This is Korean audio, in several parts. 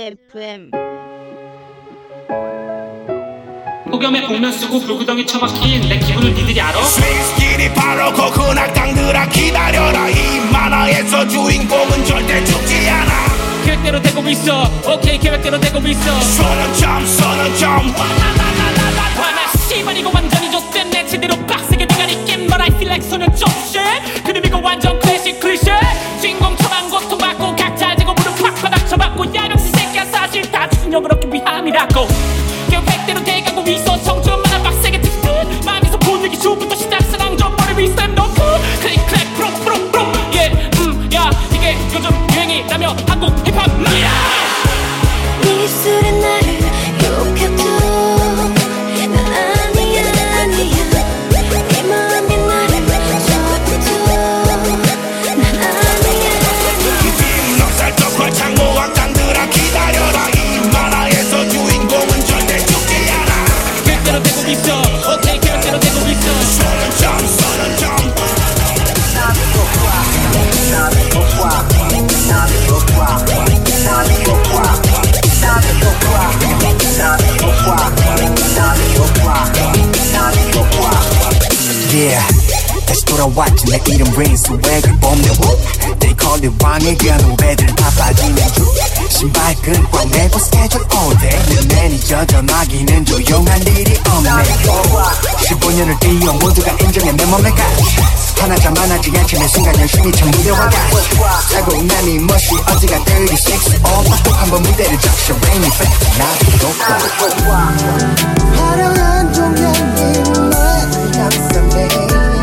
FM 폭염에 복면 쓰고 불구덩이 처박힌 내 기분을 니들이 알아? 스윙스킬이 바로 그 흔악당들아 기다려라 이 만화에서 주인공은 절대 죽지 않아 계획대로 되고 있어 오케이 계획대로 되고 있어 서는 점 서는 점 화나 씨발 이거 완전히 좆됐네 제대로 빡세게 대가리 깬 But I feel like 소년 좀쉣 위함이라고. 계획대로 돼가고 있어 만화 빡세게 틱틱 마음에서 분위기 주부터 시작 사랑 좀 머리 위 스텝 놓고 클릭 클릭 프롱 프롱 프롱 예음야 이게 요즘 유행이라며 한국 힙합이야 돌아왔지 내 이름 린 스웩을 뽐내 They call it 왕의 견 후배들 다 빠지는 중 신발 끈 꽉 매고 스케줄 all day 내 매니저 전화기는 조용한 일이 없네. 15년을 뛰어 모두가 인정해 내 몸에 가시. 하나자 많아지 않지 내 순간 열심히 참 무대와 같이 자고 남이 멋이 어디가 36 all 또한번 무대를 적셔 Rainy Fest 나도 좋아. 화려한 종양님 나의 감상해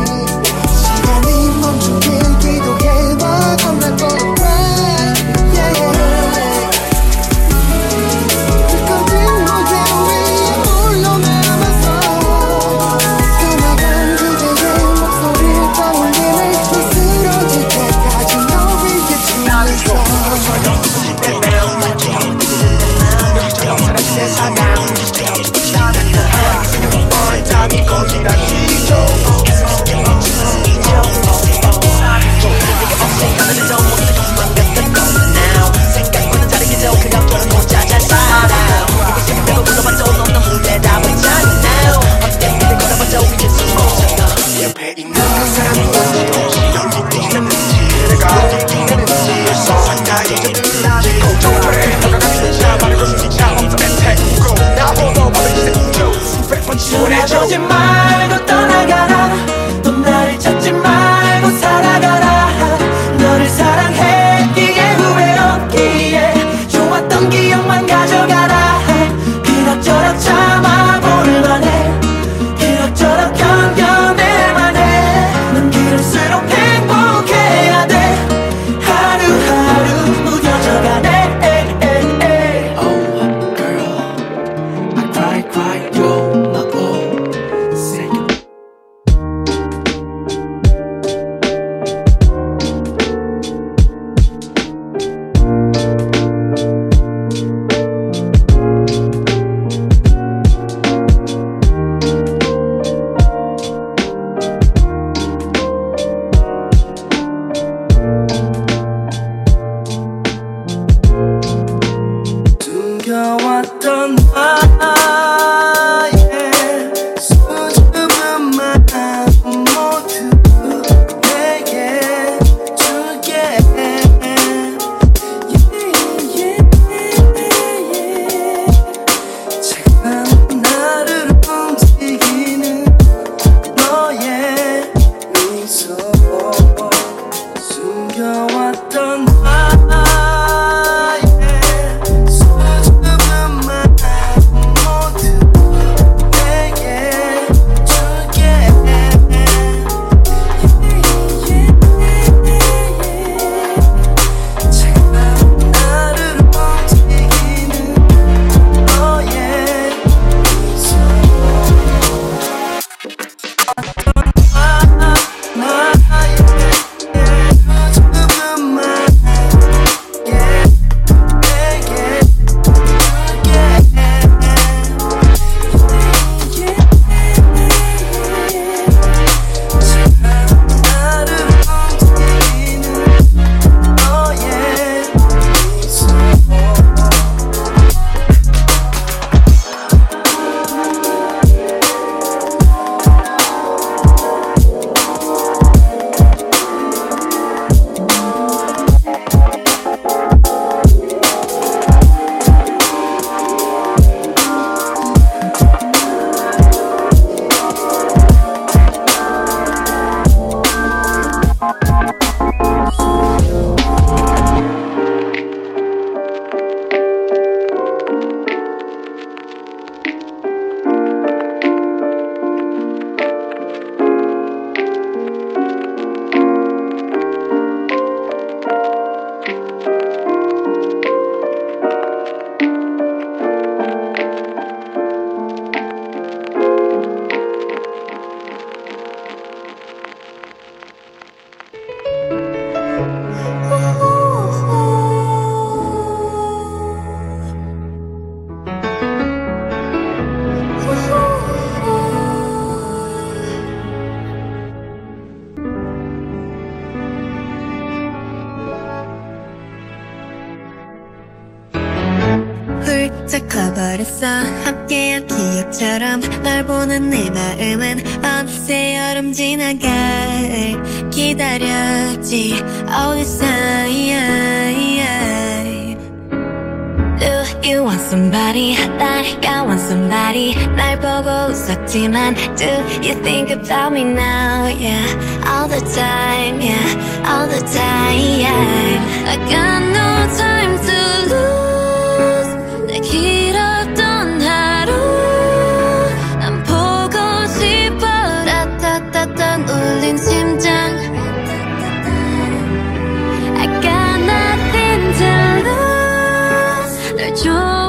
돌아보지 말고 떠나가라 about me now? Yeah, all the time, yeah, all the time I got no time to lose 내 길었던 하루 난 보고 싶어 따따따따 울린 심장 I got nothing to lose 널 좋아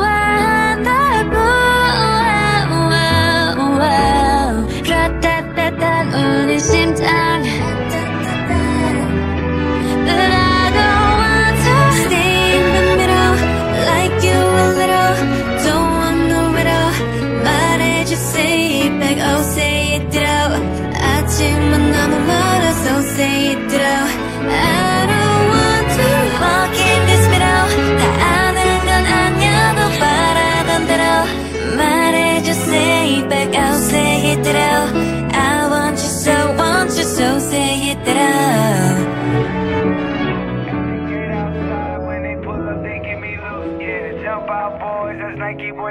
Same time.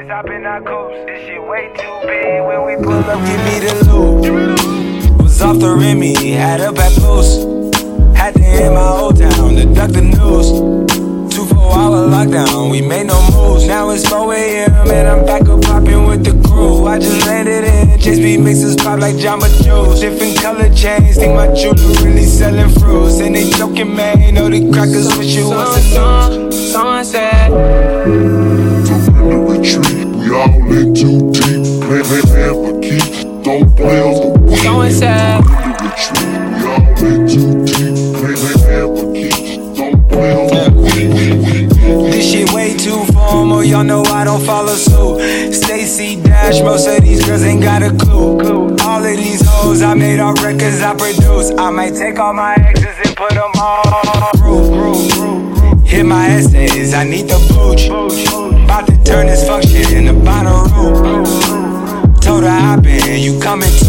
Nike boys hopping our coast. This shit way too big. When we pull up, give me the loot. Was off the Remy, had a at post. Had to hit my old town to duck the news. Two four hour lockdown, we made no moves. Now it's 4 a.m. and I'm back up popping with the crew. I just landed in, Chase B mixes pop like Jamba Juice. Different color chains, think my jewelry really selling fruits. And they joking, man, know the crackers wish you was a new. Someone said. in the retreat. We all in too deep. Man, man, man, but keep don't play on the weed. Someone said. In the retreat. We all in too deep. Man, man, man, but keep don't play on the weed. This shit way too formal, y'all know I don't follow suit. Stacy Dash, most of these girls ain't got a clue. All of these hoes, I made all records I produce. I might take all my exes and put them all. Hit my essays, I need the booch.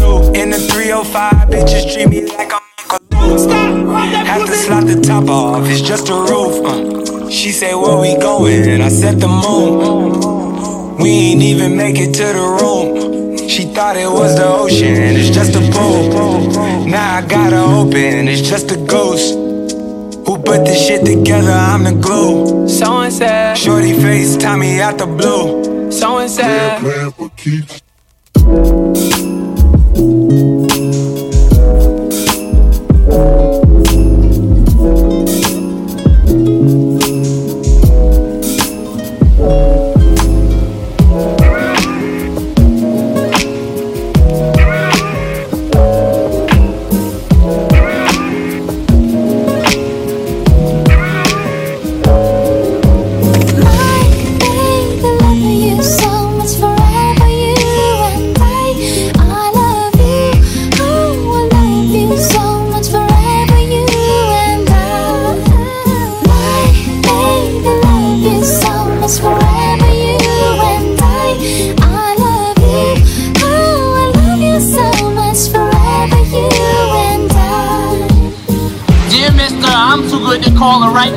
Coming. In the 305, bitches treat me like I'm Uncle Luke. Have to slot the top off, it's just a roof. uh. She say, Where we going? I said the moon. We ain't even make it to the room. She thought it was the ocean, it's just a pool. Now I gotta open, it's just a ghost. Who put this shit together? I'm the glue. So Someone said, Shorty face, Tommy out the blue. So Someone said,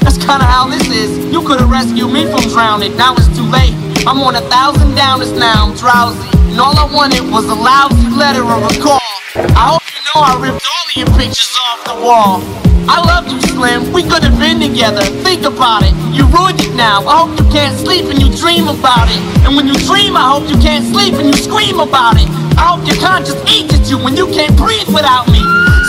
That's kinda how this is. You could have rescued me from drowning, now it's too late. I'm on a thousand downers now, I'm drowsy. And all I wanted was a lousy letter or a call. I hope you know I ripped all of your pictures off the wall. I love you, Slim. We could have been together. Think about it. You ruined it now. I hope you can't sleep and you dream about it. And when you dream, I hope you can't sleep and you scream about it. I hope your conscience eats at you when you can't breathe without me.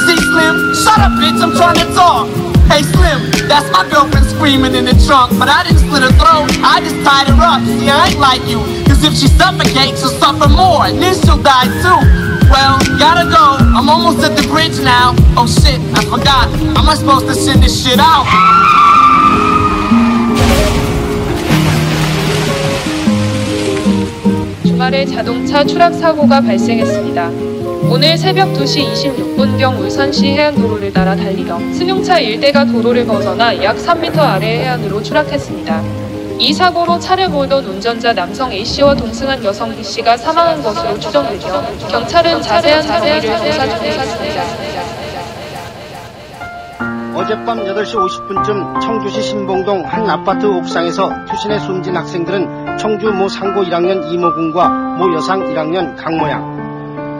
See, Slim, shut up, bitch. I'm trying to talk. Hey, Slim, that's my girlfriend screaming in the trunk. But I didn't slit her throat. I just tied her up. See, I ain't like you. Cause Cause if she suffocates, she'll suffer more, and then she'll die too. Well, gotta go. I'm almost at the bridge now. Oh shit, I forgot. Am I supposed to send this shit out? 주말에 자동차 추락 사고가 발생했습니다. 오늘 새벽 2시 26분경 울산시 해안도로를 따라 달리던 승용차 1대가 도로를 벗어나 약 3m 아래 해안으로 추락했습니다. 이 사고로 차를 몰던 운전자 남성 A씨와 동승한 여성 B씨가 사망한 것으로 추정되며 경찰은 자세한 경위를 조사 중에 있습니다. 어젯밤 8시 50분쯤 청주시 신봉동 한 아파트 옥상에서 투신해 숨진 학생들은 청주 모 상고 1학년 이모군과 모 여상 1학년 강모양.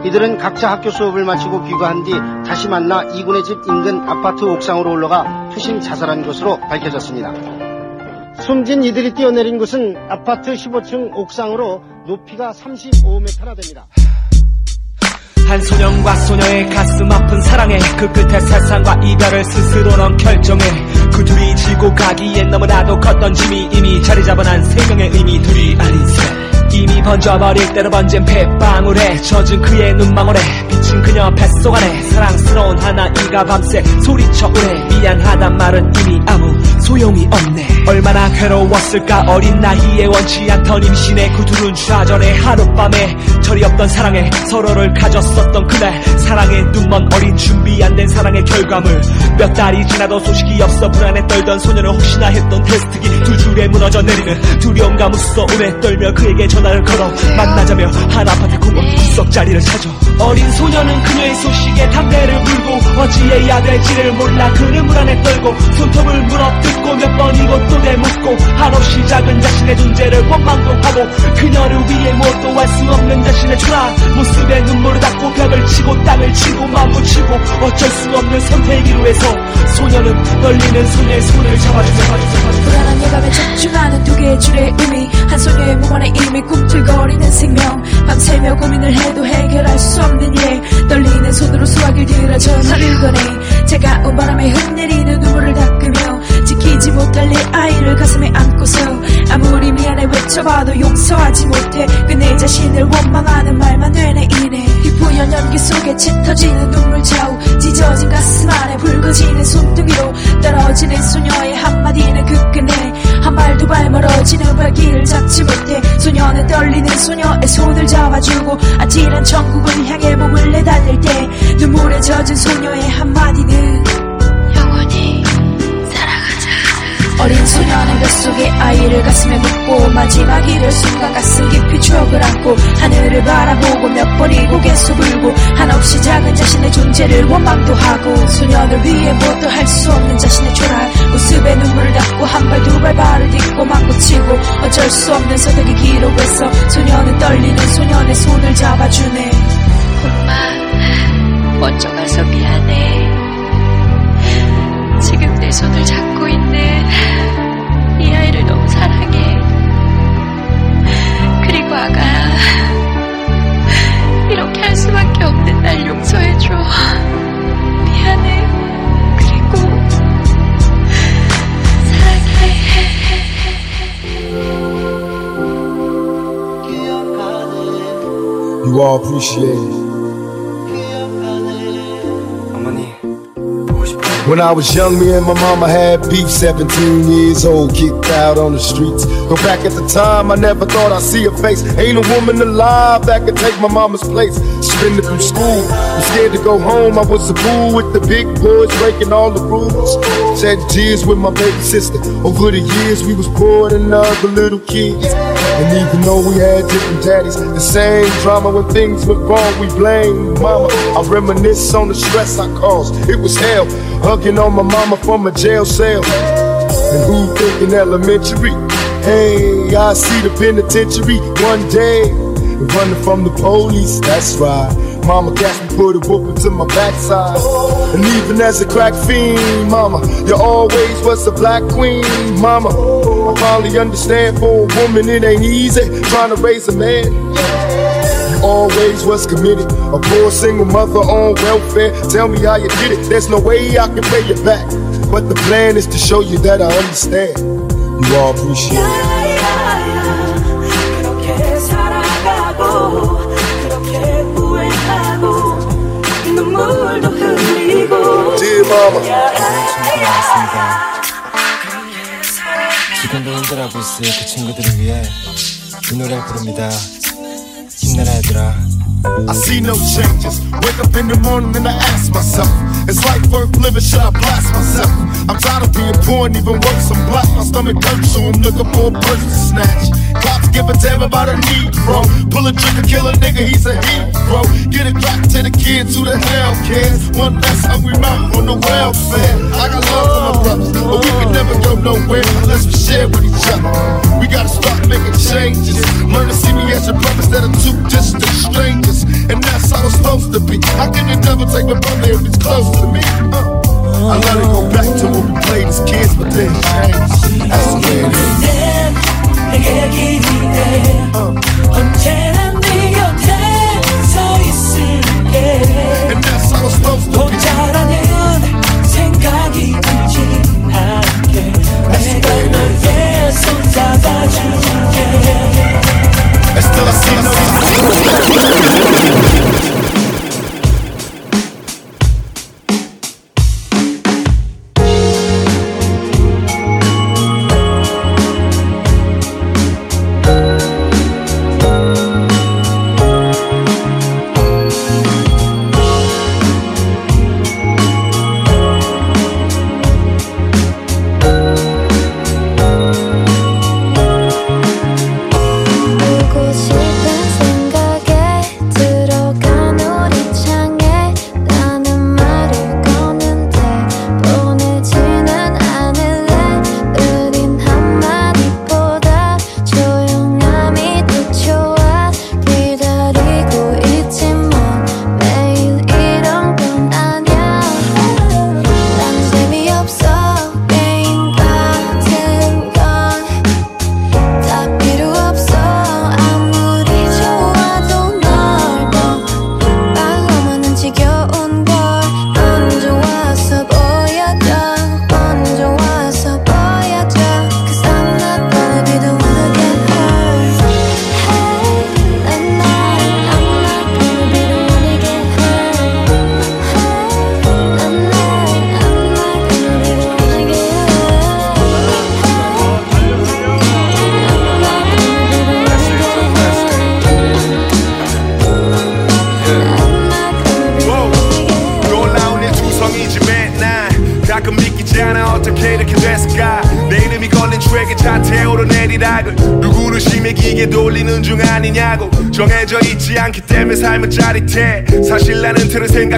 이들은 각자 학교 수업을 마치고 귀가한 뒤 다시 만나 이군의 집 인근 아파트 옥상으로 올라가 투신 자살한 것으로 밝혀졌습니다. 숨진 이들이 뛰어내린 곳은 아파트 15층 옥상으로 높이가 35m나 됩니다. 한 소년과 소녀의 가슴 아픈 사랑에 그 끝에 세상과 이별을 스스로 넌 결정해 그 둘이 지고 가기엔 너무나도 컸던 짐이 이미 자리 잡아난 생명의 의미 둘이 아닌 셋 이미 번져버릴 대로 번진 핏방울에 젖은 그의 눈망울에 비친 그녀 뱃속 안에 사랑스러운 하나 이가 밤새 소리쳐 오래. 미안하단 말은 이미 아무 소용이 없네. 얼마나 괴로웠을까 어린 나이에 원치 않던 그 둘은 좌절해 하룻밤에 철이 없던 사랑에 서로를 가졌었던 그날 사랑에 눈먼 어린 준비 안 된 사랑의 결과물. 몇 달이 지나도 소식이 없어 불안에 떨던 소녀는 혹시나 했던 테스트기 두 줄에 무너져 내리는 두려움과 무서움에 떨며 그에게 전 화를 걸어 만나자며 한 아파트 공원 구석 자리를 찾아. 어린 소녀는 그녀의 소식에 담배를 불고 어찌해야 될지를 몰라 그는 불안에 떨고 손톱을 물어뜯고 몇 번이고 또 되묻고 한없이 작은 자신의 존재를 원망도 하고 그녀를 위해 무엇도 할 수 없는 자신의 초라한 모습에 눈물을 닦고 벽을 치고 땅을 치고 맞붙 이고 어쩔 수 없는 선택이로 해서 소녀는 떨리는 손에 손을 잡아주며 불안한 예감에 집중하는 두 개의 줄의 의미 한 소녀의 몸 안에 이미 꿈틀거리는 생명. 밤새며 고민을 해도 해결할 수 없는 일 떨리는 손으로 수화기를 들어 전화를 꺼내. 차가운 바람에 흘내리는 눈물을 닦으며 지키지 못할 내 아이를 가슴에 안고서 아무리 미안해 외쳐봐도 용서하지 못해. 그 내 자신을 원망하는 말만 되뇌이네 희뿌연 연기 속에 짙어지는 눈물 좌우 찢어진 가슴 안에 붉어지는 손등위로 떨어지는 소녀의 한마디는 그 끝에. 한발두발 멀어지는 발길을 잡지 못해 소녀는 떨리는 소녀의 손을 잡아주고 아찔한 천국을 향해 몸을 내달릴 때 눈물에 젖은 소녀의 한마디는 어린 소녀는 뱃속에 아이를 가슴에 묻고 마지막 이별 순간 가슴 깊이 추억을 안고 하늘을 바라보고 몇 번이 고개 숙을고 한없이 작은 자신의 존재를 원망도 하고 소녀를 위해 무엇도 할 수 없는 자신의 초라한 모습에 눈물을 닦고 한 발 두 발 발을 딛고 망고치고 어쩔 수 없는 선택의 기록에서 소녀는 떨리는 소년의 손을 잡아주네 엄마, 먼저 가서 미안해. 지금 내 손을 잡고 있는 아가야, 이렇게 할 수밖에 없는 날 용서해줘. 미안해. 그리고 You all appreciate When I was young, me and my mama had beef. 17 years old, kicked out on the streets. Though back at the time, I never thought I'd see her face. Ain't a woman alive that could take my mama's place. Suspended through school, was scared to go home. I was a fool with the big boys breaking all the rules. Shed tears with my baby sister. Over the years, we was poor than other little kids. And even though we had different daddies, the same drama when things went wrong, we blame mama. I reminisce on the stress I caused. It was hell, hugging on my mama from a jail cell. And who thinking elementary? Hey, I see the penitentiary one day. Running from the police, that's right. Mama catch me, put a whooping to my backside. And even as a crack fiend, mama, you always was a black queen, mama. I finally understand for a woman it ain't easy trying to raise a man. You always was committed, a poor single mother on welfare. Tell me how you did it, there's no way I can pay you back. But the plan is to show you that I understand. You all appreciate it. 흘리고 Dear mama. 지금도 힘들어하고 있을 그 친구들을 위해 이 노래를 부릅니다. 힘내라 얘들아. I see no changes. Wake up in the morning and I ask myself, is life worth living? Should I blast myself? I'm tired of being poor and even worse, I'm black. My stomach hurts, so I'm looking for a person to snatch. Cops give a damn about a need, bro. Pull a trigger, kill a nigga, he's a hero. Get it back to the kids who the hell cares. One less hungry mouth on the welfare. I got love for my brothers, but we can never go nowhere unless we share with each other. We gotta start making changes. Learn to see me as your brother instead of two distant strangers. And that's how it's supposed to be. How can the devil take my brother if he's close to me? Uh. I let it go back to when we played as kids, but then changed. That's the way it is. 기대 언제나 네 곁에 서 있을게 And that's how it's supposed to be. 혼자라는 생각이 들지 않게 내가 너의 손 잡아줄게 los signos.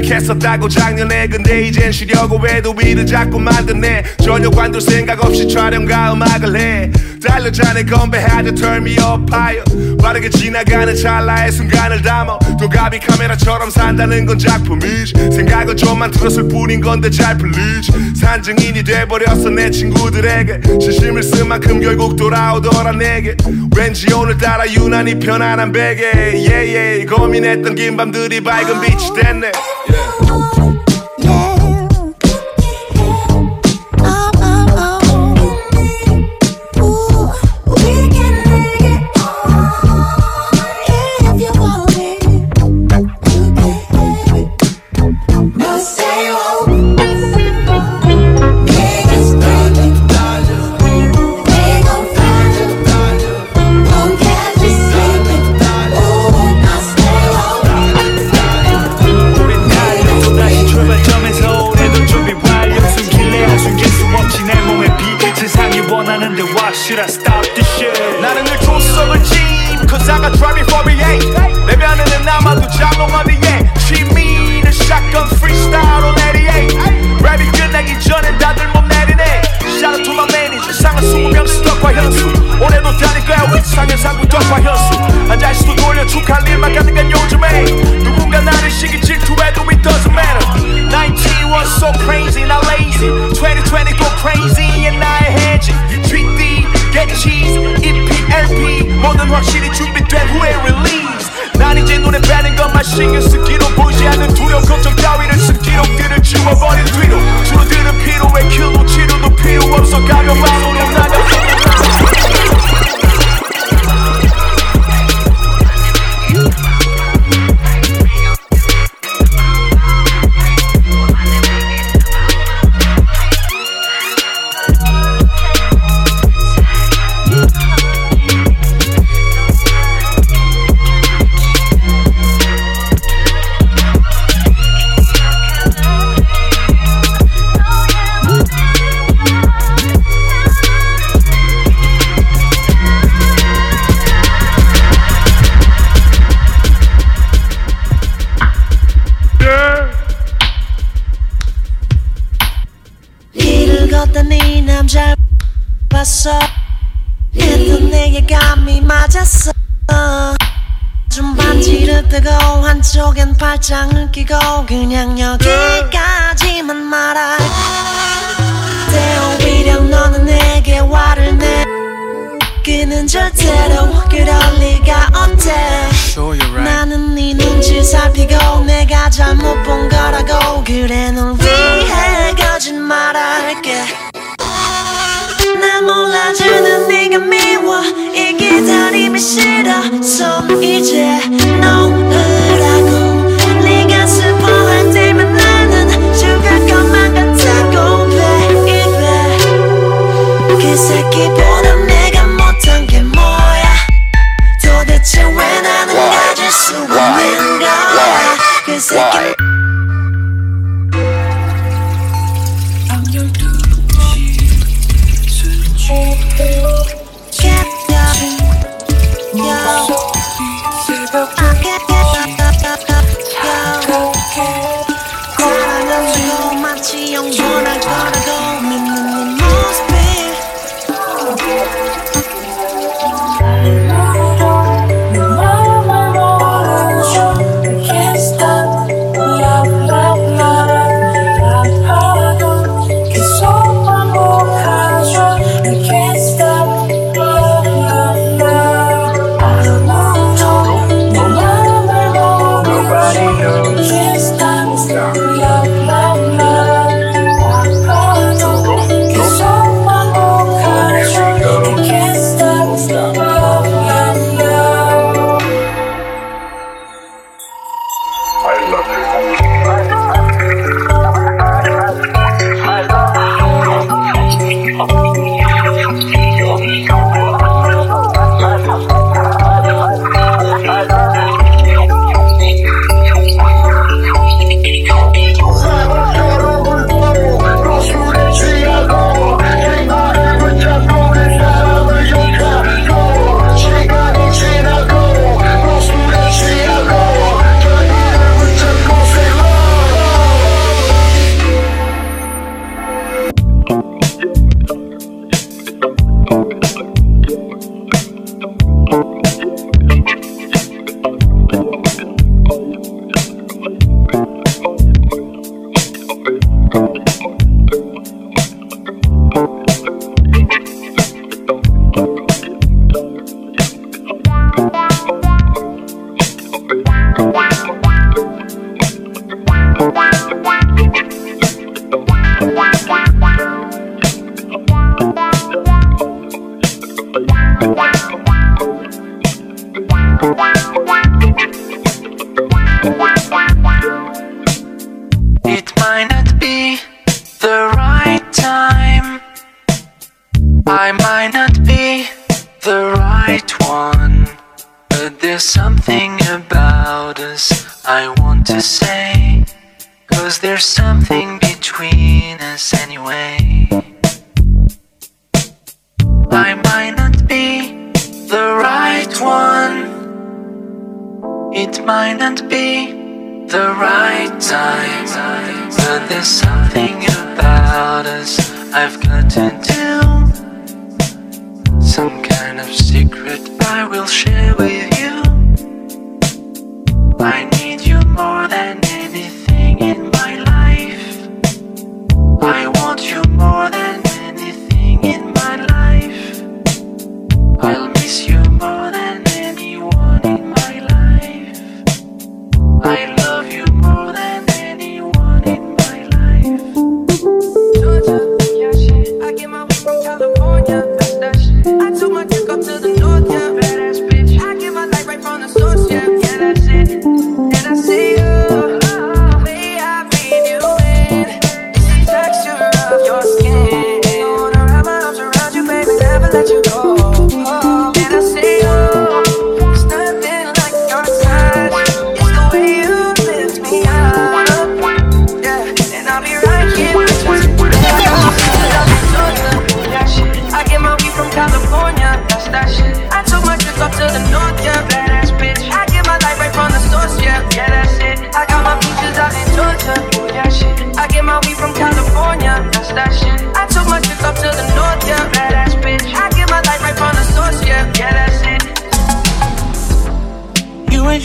틀을 생각했었다고 작년에. 근데 이젠 쉬려고 해도 위를 자꾸 만드네. 전혀 관둘 생각 없이 촬영과 음악을 해. 달려자네 건배하자 turn me up higher. 빠르게 지나가는 찰나의 순간을 담아. 도가비 카메라처럼 산다는 건 작품이지. 생각을 좀만 들었을 뿐인 건데 잘 풀리지. 산증인이 돼버렸어 내 친구들에게. 진심을 쓴 만큼 결국 돌아오더라 내게. 왠지 오늘따라 유난히 편안한 베개. Yeah, yeah. 고민했던 긴 밤들이 밝은 빛이 됐네 내게 감이 맞았어. 좀 반지를 뜨고 한쪽엔 팔짱을 끼고 그냥 여기까지만 말할 때 오히려 너는 내게 화를 내 그는 절대로 그럴 리가 없대. 나는 네 눈치 살피고 내가 잘못 본 거라고 그래 널 위해 거짓말할게 날 몰라주는 네가 미워. 이 기다림이 싫어. So 이제 놓으라고. 네가 슬퍼할 때면 나는 죽을 것만 같다고 baby 그 새끼보다 내가 못한 게 뭐야? 도대체 왜 나는 가질 수 없는 거야? 그 새끼 I might not be the right one. But there's something about us I want to say. Cause there's something between us anyway. I might not be the right one. It might not be the right time. But there's something about us I've got to do. Some kind of secret I will share with you. I need you more than anything in my life. I want you more than anything in my life. I'll miss you more than anyone in my life. I Wake to the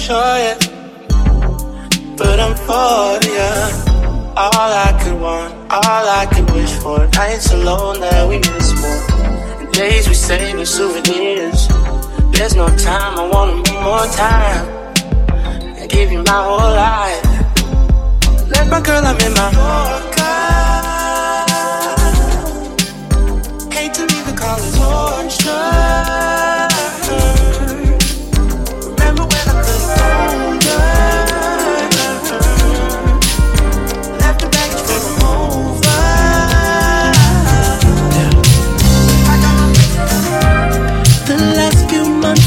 sure yet, but I'm for ya. All I could want, all I could wish for, nights alone that we miss more, and days we save as souvenirs. There's no time, I wanna move more time, and give you my whole life. Let my girl, I'm in my Orca. Hate to leave the college torture.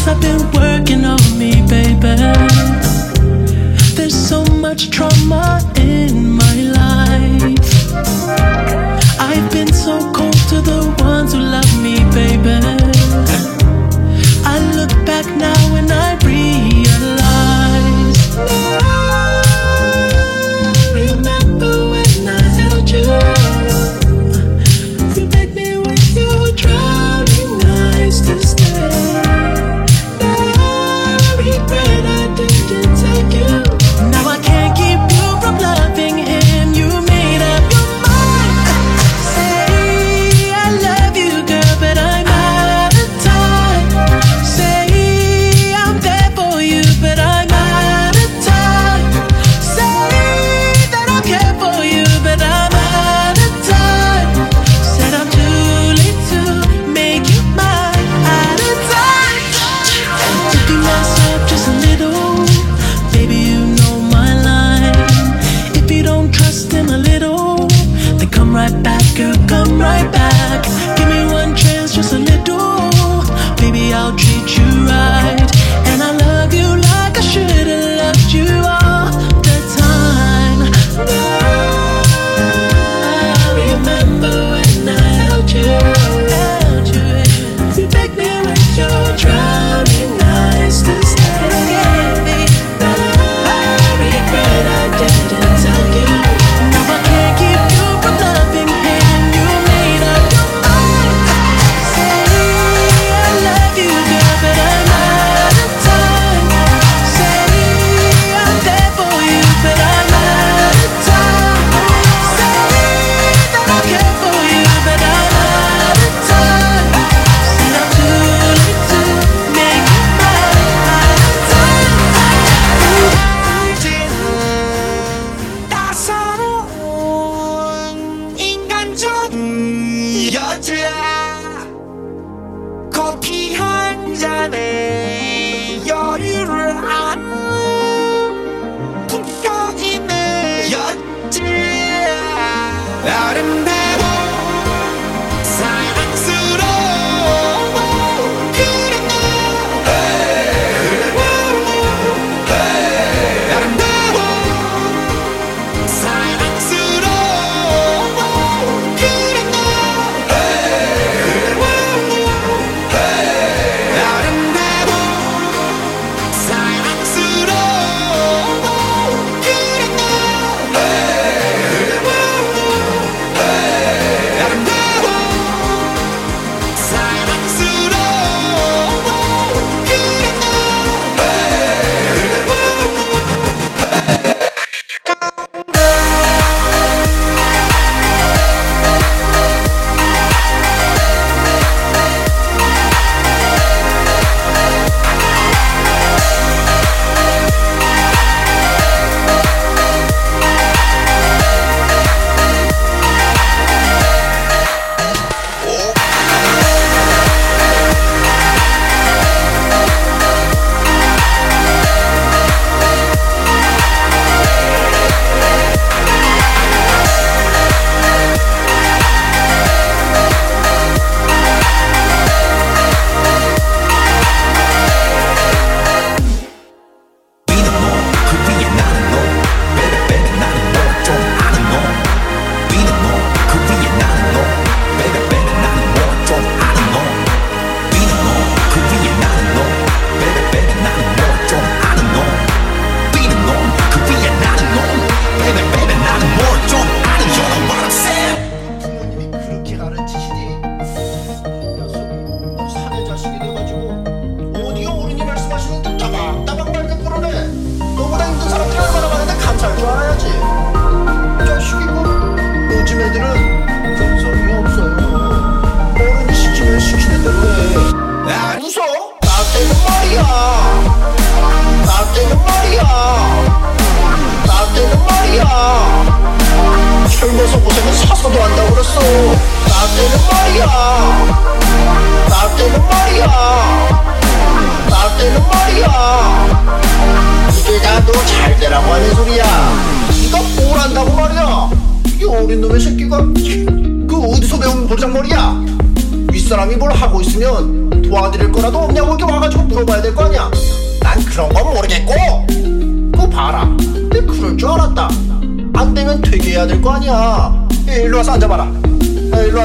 I've been working on me, baby. There's so much trauma in my life. I've been so cold to the ones who love me, baby.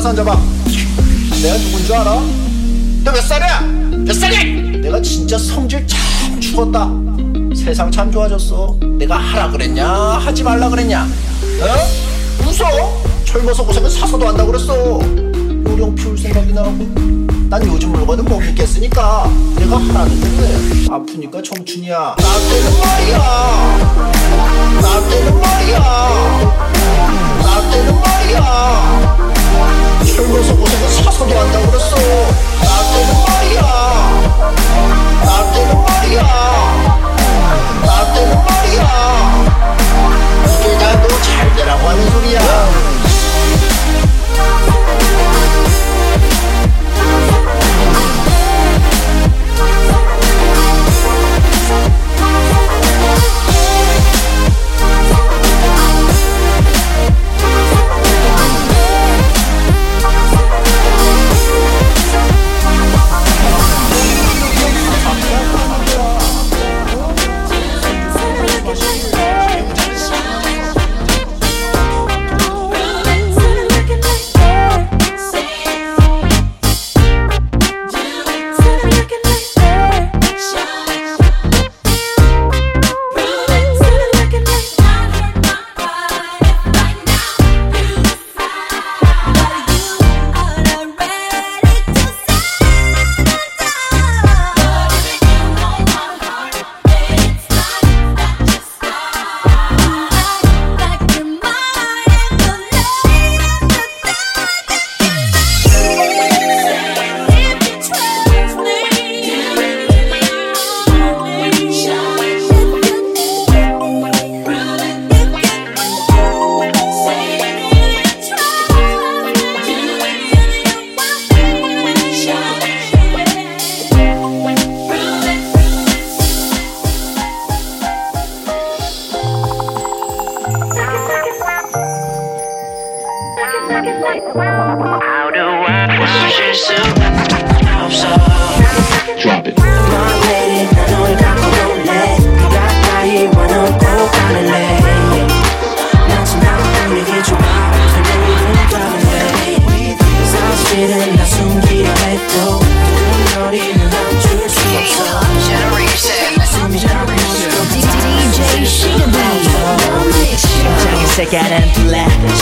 와서 앉아봐. 내가 누군 줄 알아? 너 몇 살이야? 몇 살이? 내가 진짜 성질 참 죽었다. 세상 참 좋아졌어. 내가 하라 그랬냐? 하지 말라 그랬냐? 어? 웃어? 젊어서 고생은 사서도 한다고 그랬어. 요령 피울 생각이 나고. 난 요즘 물건은 못 믿겠으니까 내가 하라는 해 아프니까 청춘이야. 나 때는 말이야. 나 때는 말이야. 나 때는 말이야 젊어서 고생은 사서도 한다고 그랬어. 나 때는 말이야. 나 때는 말이야. 나 때는 말이야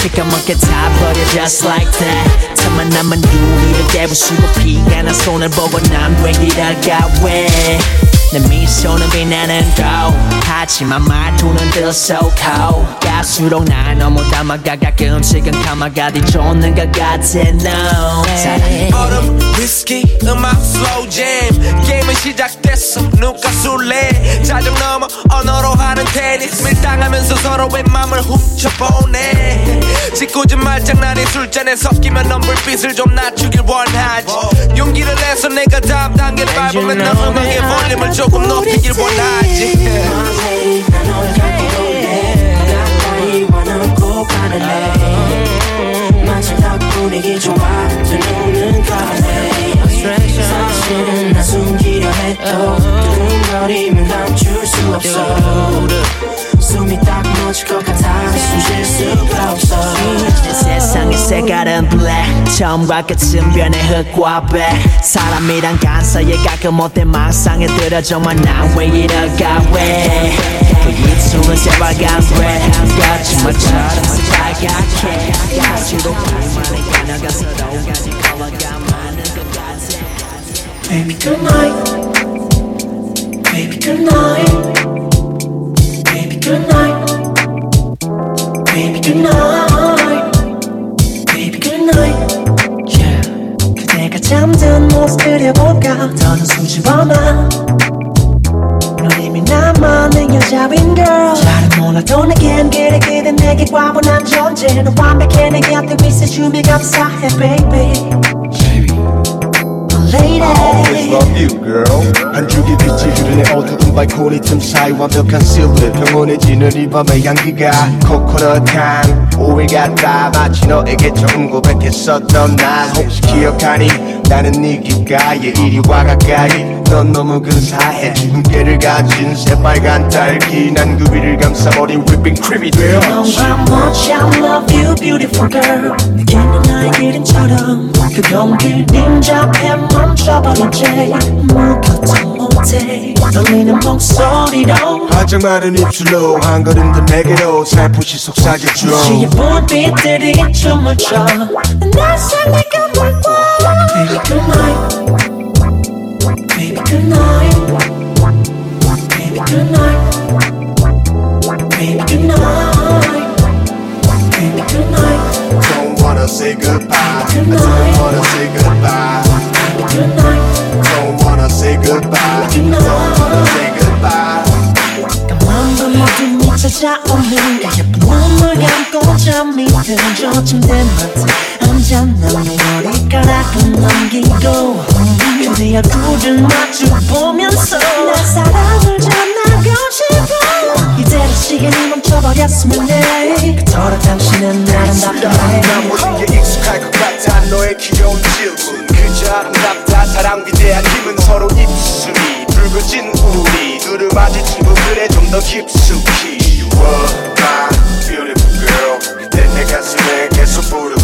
시커멓게 다 버려 just like that 틈만 남은 우리를 깨부수고 피가 난 손을 보고 난 왜 이럴까 왜 내 미소는 빛나는 glow 하지만 말투는 들썩하고 갈수록 날 너무 담아가 가끔씩은 감아가 뒤쫓는 것 같아 no 사랑해. 얼음 위스키 음악 잼 게임은 시작됐어 누가 술래? 자정 넘어 언어로 하는 테니스. 밀당하면서 서로의 맘을 훔쳐보네 짓궂은 말장난이 술잔에 섞이면 넌 불빛을 좀 낮추길 원하지. 용기를 내서 내가 다음 단계를 밟으면 넌 음악의 볼륨을 조금 높이길 원하지 가는데 마지막 분위기 좋아 들려오는 가만해 사실은 나 숨기려 해도 두근거리면 감출 수 없어 숨이 딱 멎을 것 같아. 숨쉴 수가 없어. 내 세상의 색깔은 black. 처음과 끝은 변해 흙과 배. 사람이란 간사에 가끔 못된 망상에 들어 정말 난왜 이럴까 왜그 입술은 새빨간 red 거짓말처럼 빨갛게. 갈수록 우리만의 그녀가 서로 가진 컬러가 많은 것 같아 Baby good night Baby good 여자인 girl. 잘은 몰라도 내겐 그래 그대 내게 과분한 존재 넌 완벽해 내 곁에 있어주며 감사해 baby. Lady. I always love you, girl. 한 줄기 빛이 흐르네. 어두운 발코니 틈 사이 완벽한 실루엣 평온해지는 이 밤의 향기가 코코넛 향. 오해가 마치 너에게 처음 고백했었던 날. 혹시 기억하니? 나는 네 귓가에 이리 와 가까이 넌 너무 근사해 붉은깨를 가진 새빨간 딸기 난 그 위를 감싸버린 whipping cream이 되어 You know how much I love you, beautiful girl. 내게는 나의 이름처럼 그건 빌딩 앞에 멈춰버렸지. 묵혀도 못해. 떨리는 목소리로 화장 마른 입술로 한 걸음 더 내게로 살포시 속삭여줘 시의 불빛들이 춤을 춰. 날 살리가 물고. Baby good night. Baby good night. Baby good night. Baby good night. Baby good night. Don't wanna say goodbye I don't wanna say goodbye Good night. Don't wanna say goodbye Don't wanna say goodbye 까만 밤 어둠이 찾아오는 그 예쁜 눈을 감고 잠이 들죠 침대 맡아 앉아 남의 머리카락을 넘기고 그대 얼굴을 마주 보면서 나 사랑을 전하고 싶어. 이대로 시간이 멈춰버렸으면 해. 그토록 당신은 아름답게 난 모든 게 익숙할 것 같아. 너의 귀여운 질문. 그저 아름답다. 사랑 위대한 힘은 서로 입술이 붉어진 우리 눈을 마주친 부분에 좀더 깊숙이. You are my beautiful girl. 그대 내 가슴에 계속 부르고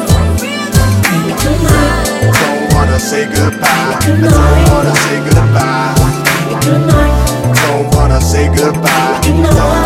say goodbye. I don't wanna say goodbye. Don't wanna say goodbye.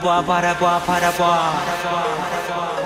boa, bora boa, para boa.